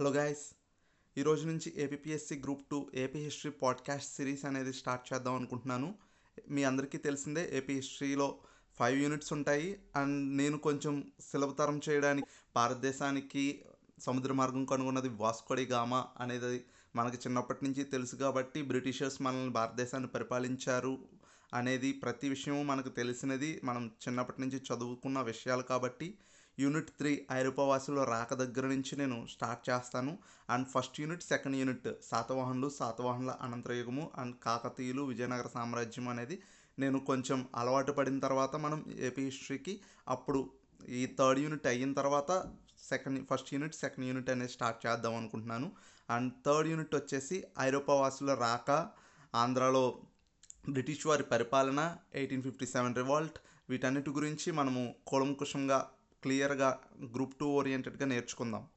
Hello guys ఈరోజు నుంచి APSC group two AP history podcast series అనేది స్టార్ట్ చేద్దాం అనుకుంటున్నాను. మీ అందరికీ తెలిసిందే ఏపీ హిస్టరీలో ఫైవ్ యూనిట్స్ ఉంటాయి. అండ్ నేను కొంచెం సులభతరం చేయడానికి భారతదేశానికి సముద్ర మార్గం కనుగొన్నది వాస్కోడి గామా అనేది మనకి చిన్నప్పటి నుంచి తెలుసు కాబట్టి బ్రిటిషర్స్ మనల్ని భారతదేశాన్ని పరిపాలించారు అనేది ప్రతి విషయం మనకు తెలిసినది. మనం చిన్నప్పటి నుంచి చదువుకున్న విషయాలు కాబట్టి యూనిట్ త్రీ ఐరోపావాసుల రాక దగ్గర నుంచి నేను స్టార్ట్ చేస్తాను. And first unit second unit శాతవాహనులు శాతవాహనుల అనంతరయుగము అండ్ కాకతీయులు విజయనగర సామ్రాజ్యం అనేది నేను కొంచెం అలవాటు పడిన తర్వాత మనం ఏపీ హిస్టరీకి అప్పుడు ఈ థర్డ్ యూనిట్ అయిన తర్వాత second first unit second unit అనేది స్టార్ట్ చేద్దాం అనుకుంటున్నాను. అండ్ థర్డ్ యూనిట్ వచ్చేసి ఐరోపావాసుల రాక ఆంధ్రాలో బ్రిటిష్ వారి పరిపాలన ఎయిటీన్ ఫిఫ్టీ సెవెన్ రివాల్ట్ వీటన్నిటి గురించి మనము కూలంకుషంగా క్లియర్గా గ్రూప్ టూ ఓరియంటెడ్గా నేర్చుకుందాం.